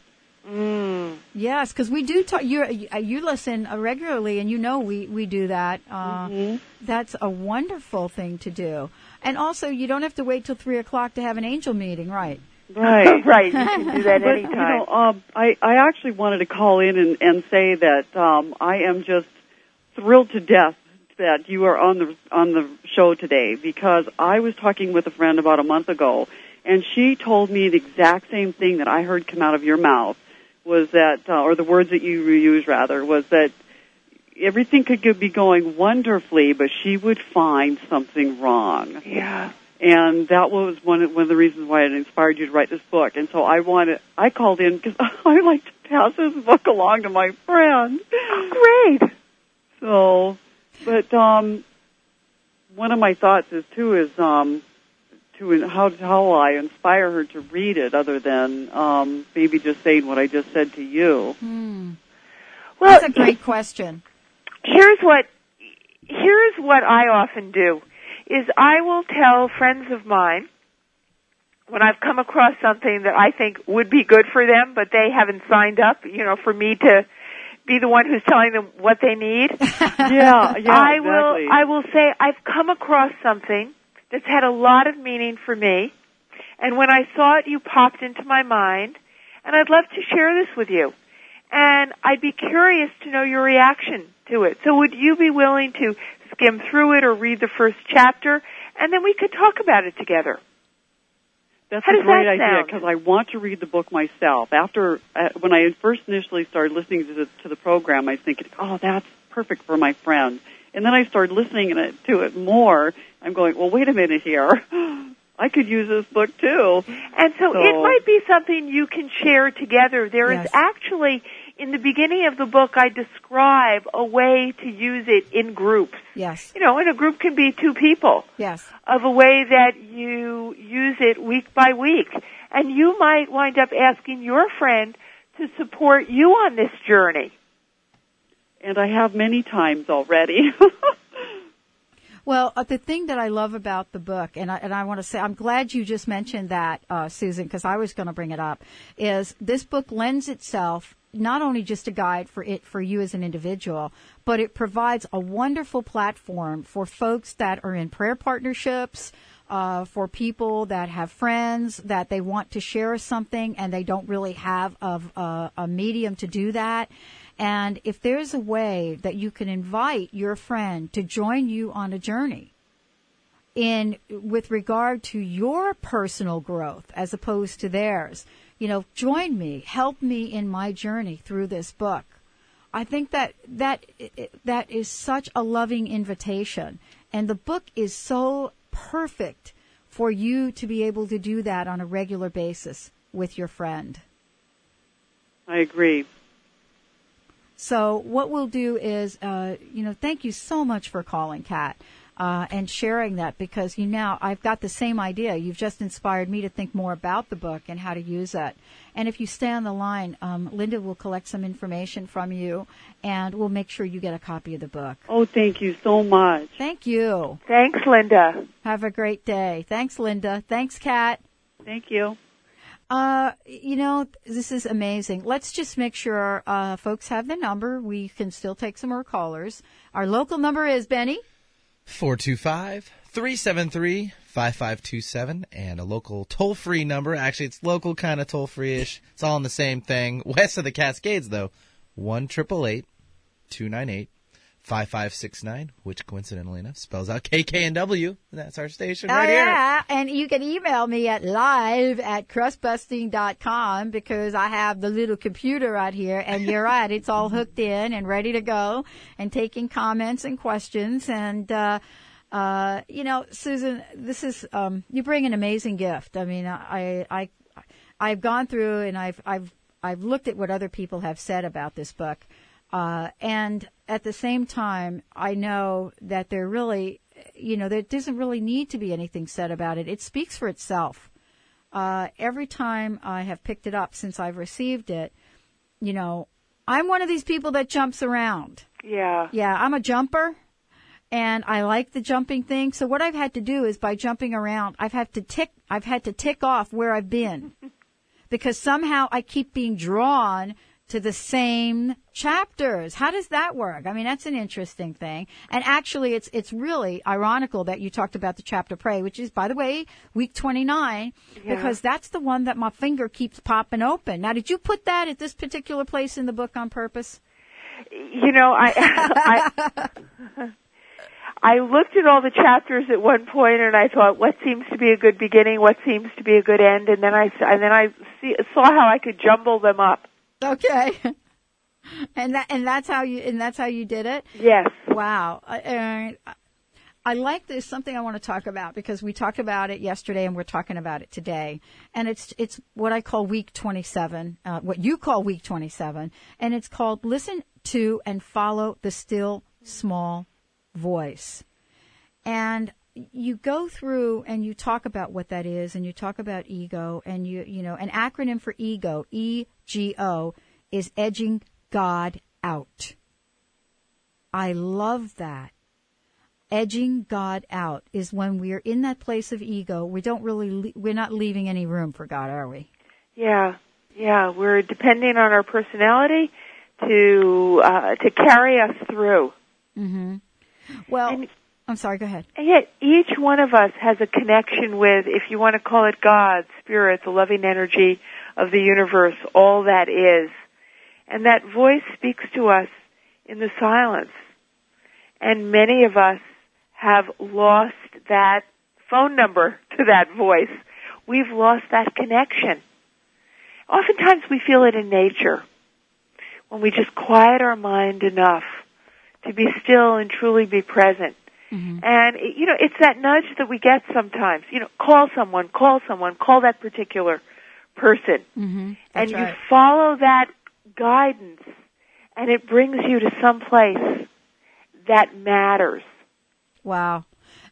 S3: Mm.
S1: Yes, because we do talk. You you listen uh, regularly, and you know we we do that. Uh,
S7: Mm-hmm.
S1: That's a wonderful thing to do, and also you don't have to wait till three o'clock to have an angel meeting, right?
S7: Right. (laughs)
S3: right, you can do that
S7: But
S3: anytime.
S7: you know, um, I I actually wanted to call in and, and say that um, I am just thrilled to death that you are on the on the show today because I was talking with a friend about a month ago, and she told me the exact same thing that I heard come out of your mouth was that, uh, or the words that you use rather, was that everything could be going wonderfully, but she would find something wrong
S3: yeah.
S7: and that was one of, one of the reasons why it inspired you to write this book. And so I wanted, I called in because (laughs) I like to pass this book along to my friends.
S3: Oh, great.
S7: So, but um, one of my thoughts is too is um, to how how I inspire her to read it, other than um, maybe just saying what I just said to you.
S1: Hmm.
S3: Well,
S1: That's a great question.
S3: here's what here's what I often do is I will tell friends of mine when I've come across something that I think would be good for them, but they haven't signed up, you know, for me to be the one who's telling them what they need. (laughs)
S7: Yeah, yeah,
S3: I
S7: exactly.
S3: will I will say I've come across something that's had a lot of meaning for me, and when I saw it, you popped into my mind, and I'd love to share this with you. And I'd be curious to know your reaction to it. So would you be willing to skim through it or read the first chapter, and then we could talk about it together?
S7: That's
S3: How
S7: a
S3: does
S7: great
S3: that
S7: idea because I want to read the book myself. After uh, when I first initially started listening to the to the program, I was thinking, "Oh, that's perfect for my friend." And then I started listening to it, to it more. I'm going, "Well, wait a minute here. (gasps) I could use this book too."
S3: And so,
S7: So-
S3: it might be something you can share together. There is
S1: Yes.
S3: actually, in the beginning of the book, I describe a way to use it in groups.
S1: Yes.
S3: You know, and a group can be two people.
S1: Yes.
S3: Of a way that you use it week by week. And you might wind up asking your friend to support you on this journey.
S7: And I have many times already. (laughs)
S1: Well, uh, the thing that I love about the book, and I, and I want to say, I'm glad you just mentioned that, uh, Susan, because I was going to bring it up, is this book lends itself not only just a guide for it for you as an individual, but it provides a wonderful platform for folks that are in prayer partnerships, uh, for people that have friends that they want to share something and they don't really have of uh, a medium to do that. And if there's a way that you can invite your friend to join you on a journey in with regard to your personal growth as opposed to theirs, you know, join me, help me in my journey through this book. I think that that that is such a loving invitation, and the book is so perfect for you to be able to do that on a regular basis. with your friend.
S7: I agree.
S1: So what we'll do is, uh, you know, thank you so much for calling, Kat. Uh, and sharing that because you now I've got the same idea. You've just inspired me to think more about the book and how to use it. And if you stay on the line, um, Linda will collect some information from you, and we'll make sure you get a copy of the book.
S7: Oh, thank you so much.
S1: Thank you.
S3: Thanks, Linda.
S1: Have a great day. Thanks, Linda. Thanks, Kat.
S7: Thank you.
S1: Uh, you know, this is amazing. Let's just make sure uh, folks have the number. We can still take some more callers. Our local number is Benny.
S2: 425 373 5527 and a local toll free number. Actually, it's local kind of toll free ish. It's all in the same thing. (laughs) West of the Cascades, though, 1 298 5569, which coincidentally enough spells out KKNW. That's our station right
S1: oh,
S2: here.
S1: yeah. And you can email me at live at crustbusting.com because I have the little computer right here. And you're (laughs) right. It's all hooked in and ready to go and taking comments and questions. And, uh, uh, you know, Susan, this is, um, you bring an amazing gift. I mean, I, I, I've gone through and I've, I've, I've looked at what other people have said about this book. Uh, and at the same time, I know that there really, you know, there doesn't really need to be anything said about it. It speaks for itself. Uh, every time I have picked it up since I've received it, you know, I'm one of these people that jumps around.
S3: Yeah.
S1: Yeah, I'm a jumper and I like the jumping thing. So what I've had to do is by jumping around, I've had to tick, I've had to tick off where I've been (laughs) because somehow I keep being drawn to the same chapters. How does that work? I mean, that's an interesting thing. And actually, it's it's really ironical that you talked about the chapter pray, which is, by the way, week 29,
S3: Yeah.
S1: because that's the one that my finger keeps popping open. Now, did you put that at this particular place in the book on purpose?
S3: You know, I, (laughs) I I looked at all the chapters at one point, and I thought, what seems to be a good beginning, what seems to be a good end, and then I and then I see, saw how I could jumble them up.
S1: Okay. (laughs) and that and that's how you and that's how you did it.
S3: Yes.
S1: Wow. I, I, I like this something I want to talk about because we talked about it yesterday and we're talking about it today. And it's it's what I call week 27, uh, what you call week 27, and it's called listen to and follow the still small voice. And you go through and you talk about what that is and you talk about ego and you you know an acronym for ego E G O is edging God out. I love that. Edging God out is when we're in that place of ego. We don't really le- we're not leaving any room for God, are we?
S3: Yeah. Yeah. We're depending on our personality to uh, to carry us through.
S1: Mhm. Well,
S3: And-
S1: I'm sorry, go ahead.
S3: And yet each one of us has a connection with, if you want to call it God, Spirit, the loving energy of the universe, all that is. And that voice speaks to us in the silence. And many of us have lost that phone number (laughs) to that voice. We've lost that connection. Oftentimes we feel it in nature when we just quiet our mind enough to be still and truly be present. And you know, it's that nudge that we get sometimes. You know, call someone, call someone, call that particular person,
S1: Mhm.
S3: and
S1: That's
S3: you follow that guidance, and it brings you to some place that matters.
S1: Wow.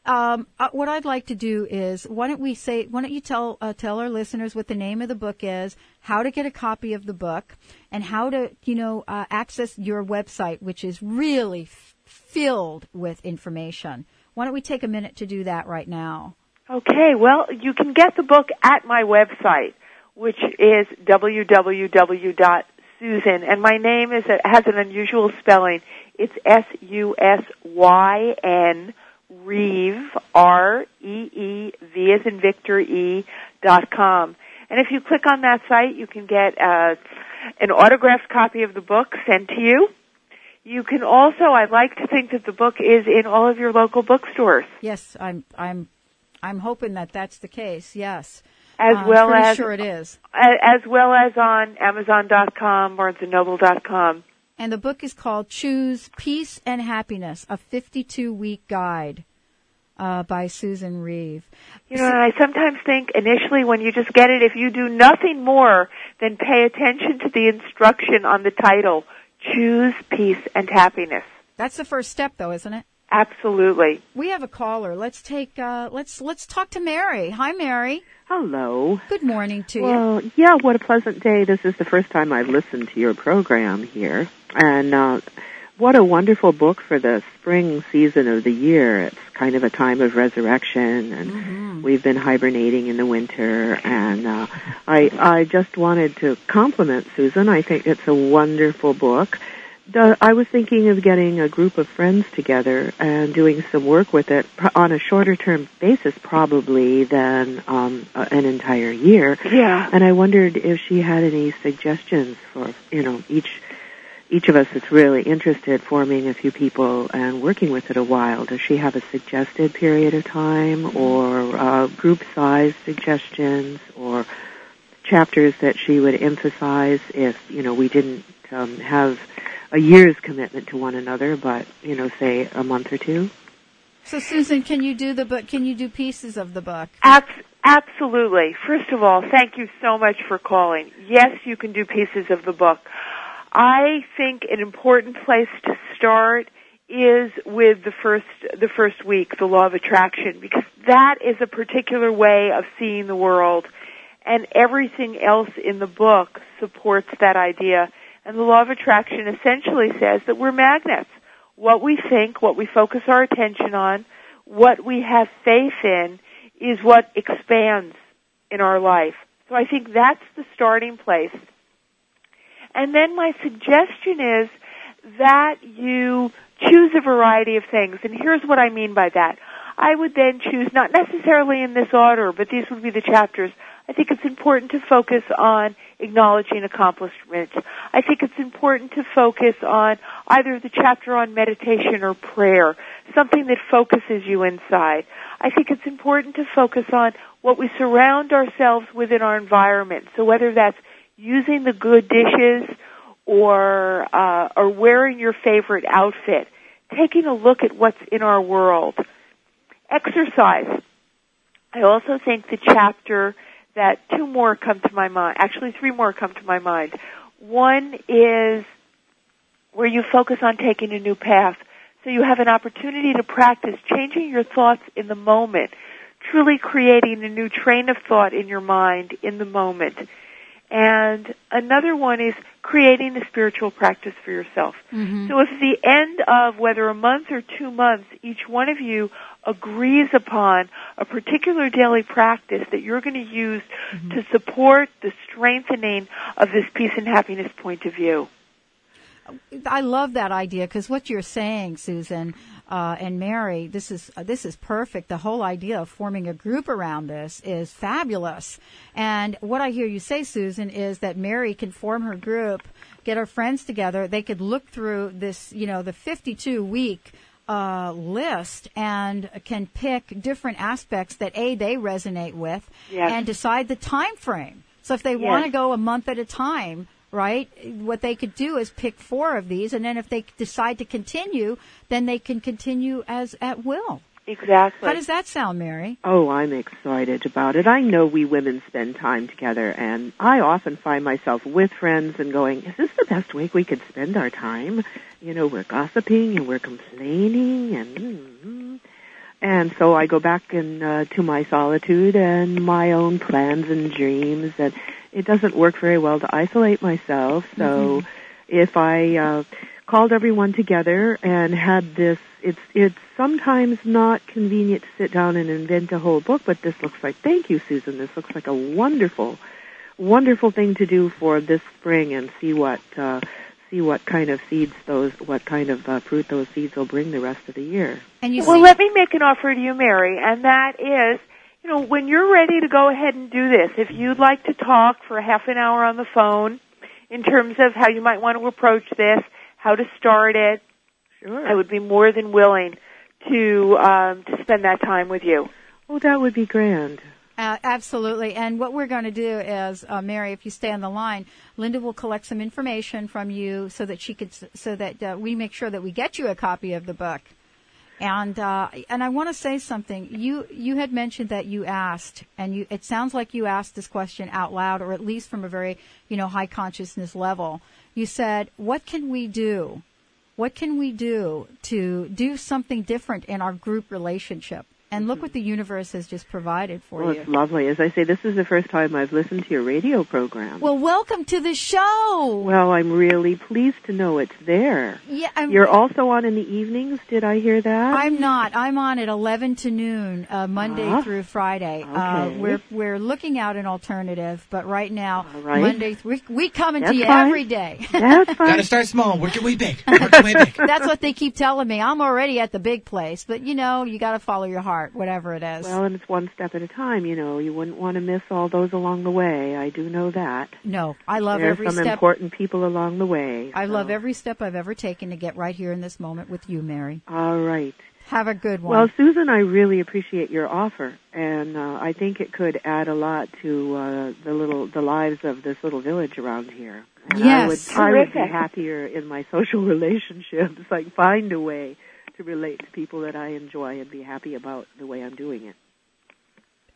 S1: Um, uh, what I'd like to do is, why don't we say, why don't you tell uh, tell our listeners what the name of the book is, how to get a copy of the book, and how to, you know, uh, access your website, which is really f- filled with information. Why don't we take a minute to do that right now?
S3: Okay, well, you can get the book at my website, which is www.susan, and my name is has an unusual spelling. It's S U S Y N Reeve R E E V as in Victor E dot com. And if you click on that site, you can get uh, an autographed copy of the book sent to you. You can also, I'd like to think that the book is in all of your local bookstores.
S1: Yes, I'm, I'm, I'm hoping that that's the case. Yes,
S3: as
S1: I'm
S3: well as
S1: sure it is.
S3: as well as on Amazon.com, BarnesandNoble.com.
S1: And the book is called Choose Peace and Happiness, a 52 week guide uh, by Susan Reeve.
S3: You know, and I sometimes think initially when you just get it, if you do nothing more than pay attention to the instruction on the title, choose peace and happiness.
S1: That's the first step, though, isn't it?
S3: Absolutely.
S1: We have a caller. Let's take. Uh, let's let's talk to Mary. Hi, Mary.
S8: Hello.
S1: Good morning to you.
S8: Well, yeah, what a pleasant day. This is the first time I've listened to your program here. And uh, what a wonderful book for the spring season of the year. It's kind of a time of resurrection and we've been hibernating in the winter and uh, I I just wanted to compliment Susan. I think it's a wonderful book. I was thinking of getting a group of friends together and doing some work with it on a shorter term basis probably than um, an entire year.
S3: Yeah.
S8: And I wondered if she had any suggestions for, you know, each each of us that's really interested forming a few people and working with it a while. Does she have a suggested period of time or uh, group size suggestions or chapters that she would emphasize if, you know, we didn't um, have a year's commitment to one another, but, you know, say a month or two?
S1: So, Susan, can you do the book? Can you do pieces of the book?
S3: Abs- absolutely. First of all, thank you so much for calling. Yes, you can do pieces of the book. I think an important place to start is with the first the first week, the law of attraction, because that is a particular way of seeing the world, and everything else in the book supports that idea. And the law of attraction essentially says that we're magnets. What we think, what we focus our attention on, what we have faith in, is what expands in our life. So I think that's the starting place. And then my suggestion is that you choose a variety of things. And here's what I mean by that. I would then choose, not necessarily in this order, but these would be the chapters. I think it's important to focus on acknowledging accomplishments. I think it's important to focus on either the chapter on meditation or prayer, something that focuses you inside. I think it's important to focus on what we surround ourselves with in our environment. So whether that's using the good dishes or uh, or wearing your favorite outfit, taking a look at what's in our world. Exercise. I also think the chapter that two more come to my mind, actually three more come to my mind. One is where you focus on taking a new path. So you have an opportunity to practice changing your thoughts in the moment, truly creating a new train of thought in your mind in the moment. And another one is creating a spiritual practice for yourself.
S1: Mm-hmm.
S3: So if at the end of whether a month or two months, each one of you agrees upon a particular daily practice that you're going to use to support the strengthening of this peace and happiness point of view.
S1: I love that idea because what you're saying, Susan uh, and Mary, this is uh, this is perfect. The whole idea of forming a group around this is fabulous. And what I hear you say, Susan, is that Mary can form her group, get her friends together. They could look through this, you know, the 52 week uh, list and can pick different aspects that a they resonate with
S3: Yes.
S1: and decide the time frame. So if they
S3: Yes.
S1: want to go a month at a time, right? What they could do is pick four of these, and then if they decide to continue, then they can continue as at will.
S3: Exactly.
S1: How does that sound, Mary?
S8: Oh, I'm excited about it. I know we women spend time together and I often find myself with friends and going, is this the best way we could spend our time? You know, we're gossiping and we're complaining and mm, and so I go back and uh, to my solitude and my own plans and dreams and it doesn't work very well to isolate myself. So if I uh, called everyone together and had this it's it's sometimes not convenient to sit down and invent a whole book, but this looks like thank you, Susan. This looks like a wonderful, wonderful thing to do for this spring and see what uh, see what kind of seeds those what kind of uh, fruit those seeds will bring the rest of the year.
S1: And you
S3: Well,
S1: see,
S3: let me make an offer to you, Mary, and that is, you know, when you're ready to go ahead and do this, if you'd like to talk for half an hour on the phone in terms of how you might want to approach this, how to start it,
S8: Sure.
S3: I would be more than willing to um, to spend that time with you.
S8: oh, that would be grand.
S1: Uh, absolutely. And what we're going to do is, uh, Mary, if you stay on the line, Linda will collect some information from you so that she could, so that uh, we make sure that we get you a copy of the book. And uh, and I want to say something. You you had mentioned that you asked, and you it sounds like you asked this question out loud, or at least from a very you know high consciousness level. You said, "What can we do? What can we do to do something different in our group relationship?" And look what the universe has just provided for
S8: Well,
S1: you.
S8: it's lovely. As I say, this is the first time I've listened to your radio program.
S1: Well, welcome to the show.
S8: Well, I'm really pleased to know it's there.
S1: yeah, I'm,
S8: You're also on in the evenings. Did I hear that?
S1: I'm not. I'm on at 11 to noon, uh, Monday
S8: Ah.
S1: through Friday. Uh,
S8: Okay.
S1: we're we're looking out an alternative, but right now,
S8: All right.
S1: Monday we we coming to you
S8: fine.
S1: every day. (laughs)
S8: That's fine.
S2: Gotta start small. Work your way big. Work your way big. (laughs)
S1: That's what they keep telling me. I'm already at the big place, but you know, you got to follow your heart, whatever it is.
S8: Well, and it's one step at a time. You know, you wouldn't want to miss all those along the way. I do know that.
S1: no, I love
S8: there are
S1: every
S8: some
S1: step.
S8: important people along the way.
S1: I love every step I've ever taken to get right here in this moment with you, Mary.
S8: All right.
S1: Have a good one.
S8: Well, Susan, I really appreciate your offer, and uh, I think it could add a lot to uh, the little the lives of this little village around here. And I would,
S1: Yes.
S8: I would be
S3: Terrific.
S8: happier in my (laughs) social relationships. Like find a way to relate to people that I enjoy and be happy about the way I'm doing it.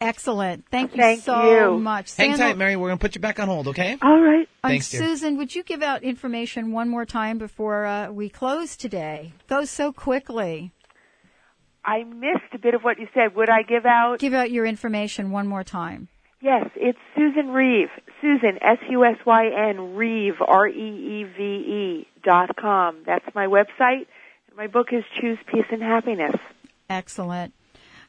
S1: Excellent. Thank you
S3: Thank
S1: so
S3: you.
S1: much.
S2: Hang
S1: Sandra-
S2: tight, Mary. We're gonna put you back on hold, okay?
S8: All right.
S1: And
S2: Thanks, dear.
S1: Susan, would you give out information one more time before uh, we close today? Goes so quickly.
S3: I missed a bit of what you said. Would I give out?
S1: Give out your information one more time.
S3: Yes, it's Susan Reeve. Susan, S-U-S-Y-N, Reeve, R-E-E-V-E dot com. That's my website. My book is Choose Peace and Happiness.
S1: Excellent.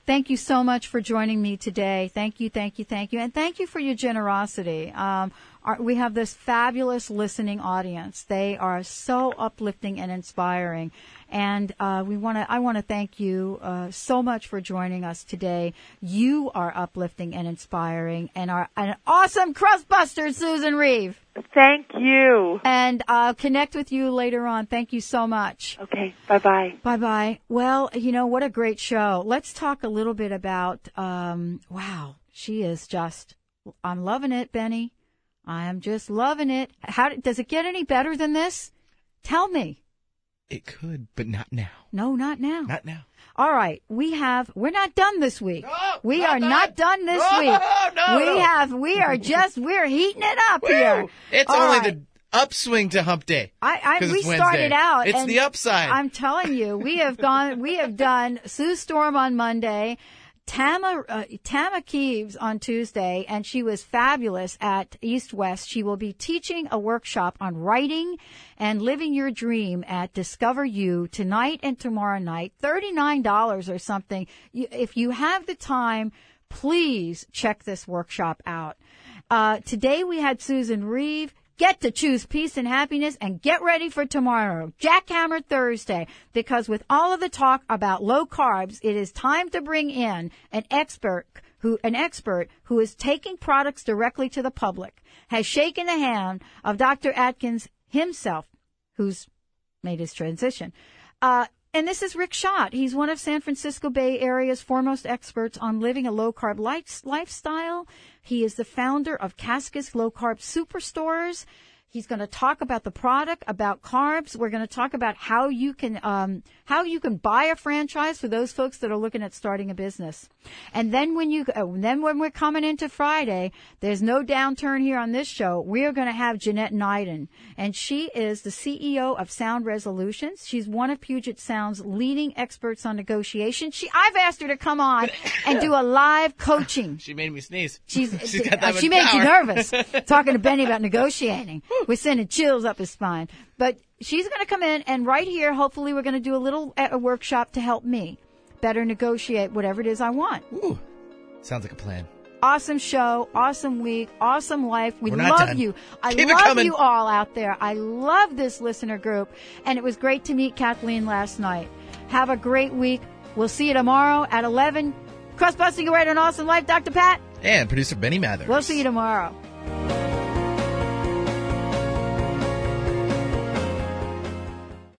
S1: Thank you so much for joining me today. Thank you, thank you, thank you, and thank you for your generosity. Um, our, we have this fabulous listening audience. They are so uplifting and inspiring, and uh, we want to. I want to thank you uh, so much for joining us today. You are uplifting and inspiring, and are an awesome crustbuster, Susan Reeve.
S3: Thank you.
S1: And I'll connect with you later on. Thank you so much.
S3: Okay, bye-bye.
S1: Bye bye. Well, you know, what a great show. Let's talk a little bit about, um, wow, she is just, I'm loving it, Benny. I am just loving it. How does it get any better than this? Tell me.
S2: It could, but not now.
S1: No, not now.
S2: Not now.
S1: All right, we have. We're not done this week.
S2: No,
S1: we
S2: not
S1: are
S2: done.
S1: not done this
S2: No,
S1: week.
S2: no,
S1: we have. We are (laughs) just. We're heating it up here.
S2: It's
S1: All
S2: only
S1: right.
S2: the upswing to hump day.
S1: I, I we started out.
S2: It's the upside.
S1: I'm telling you, we have gone. We have done Sue Storm on Monday, Tama uh, Tama Kieves on Tuesday, and she was fabulous at East West. She will be teaching a workshop on writing and living your dream at Discover You tonight and tomorrow night. Thirty nine dollars or something. You, if you have the time, please check this workshop out. Uh, today we had Susan Reeve. Get to choose peace and happiness and get ready for tomorrow, Jackhammer Thursday, because with all of the talk about low carbs, it is time to bring in an expert who, an expert who is taking products directly to the public, has shaken the hand of Dr. Atkins himself, who's made his transition. Uh, and this is Rick Schott. He's one of San Francisco Bay Area's foremost experts on living a low carb life, lifestyle. He is the founder of Cascas Low Carb Superstores. He's going to talk about the product, about carbs. We're going to talk about how you can um, how you can buy a franchise for those folks that are looking at starting a business. And then when you uh, then when we're coming into Friday, there's no downturn here on this show. We are going to have Jeanette Nyden, and she is the CEO of Sound Resolutions. She's one of Puget Sound's leading experts on negotiation. She I've asked her to come on and do a live coaching. (laughs)
S2: She made me sneeze.
S1: She's, (laughs)
S2: She's got that
S1: uh, she made you nervous (laughs) talking to Benny about negotiating. We're sending chills up his spine. But she's going to come in and right here, hopefully, we're going to do a little uh, a workshop to help me better negotiate whatever it is I want.
S2: Ooh, sounds like a plan.
S1: Awesome show, awesome week, awesome life. We love
S2: done.
S1: you. I
S2: Keep
S1: love you all out there. I love this listener group. And it was great to meet Kathleen last night. Have a great week. We'll see you tomorrow at 11. Cross busting away to an awesome life, Dr. Pat.
S2: And producer Benny Mather.
S1: We'll see you tomorrow.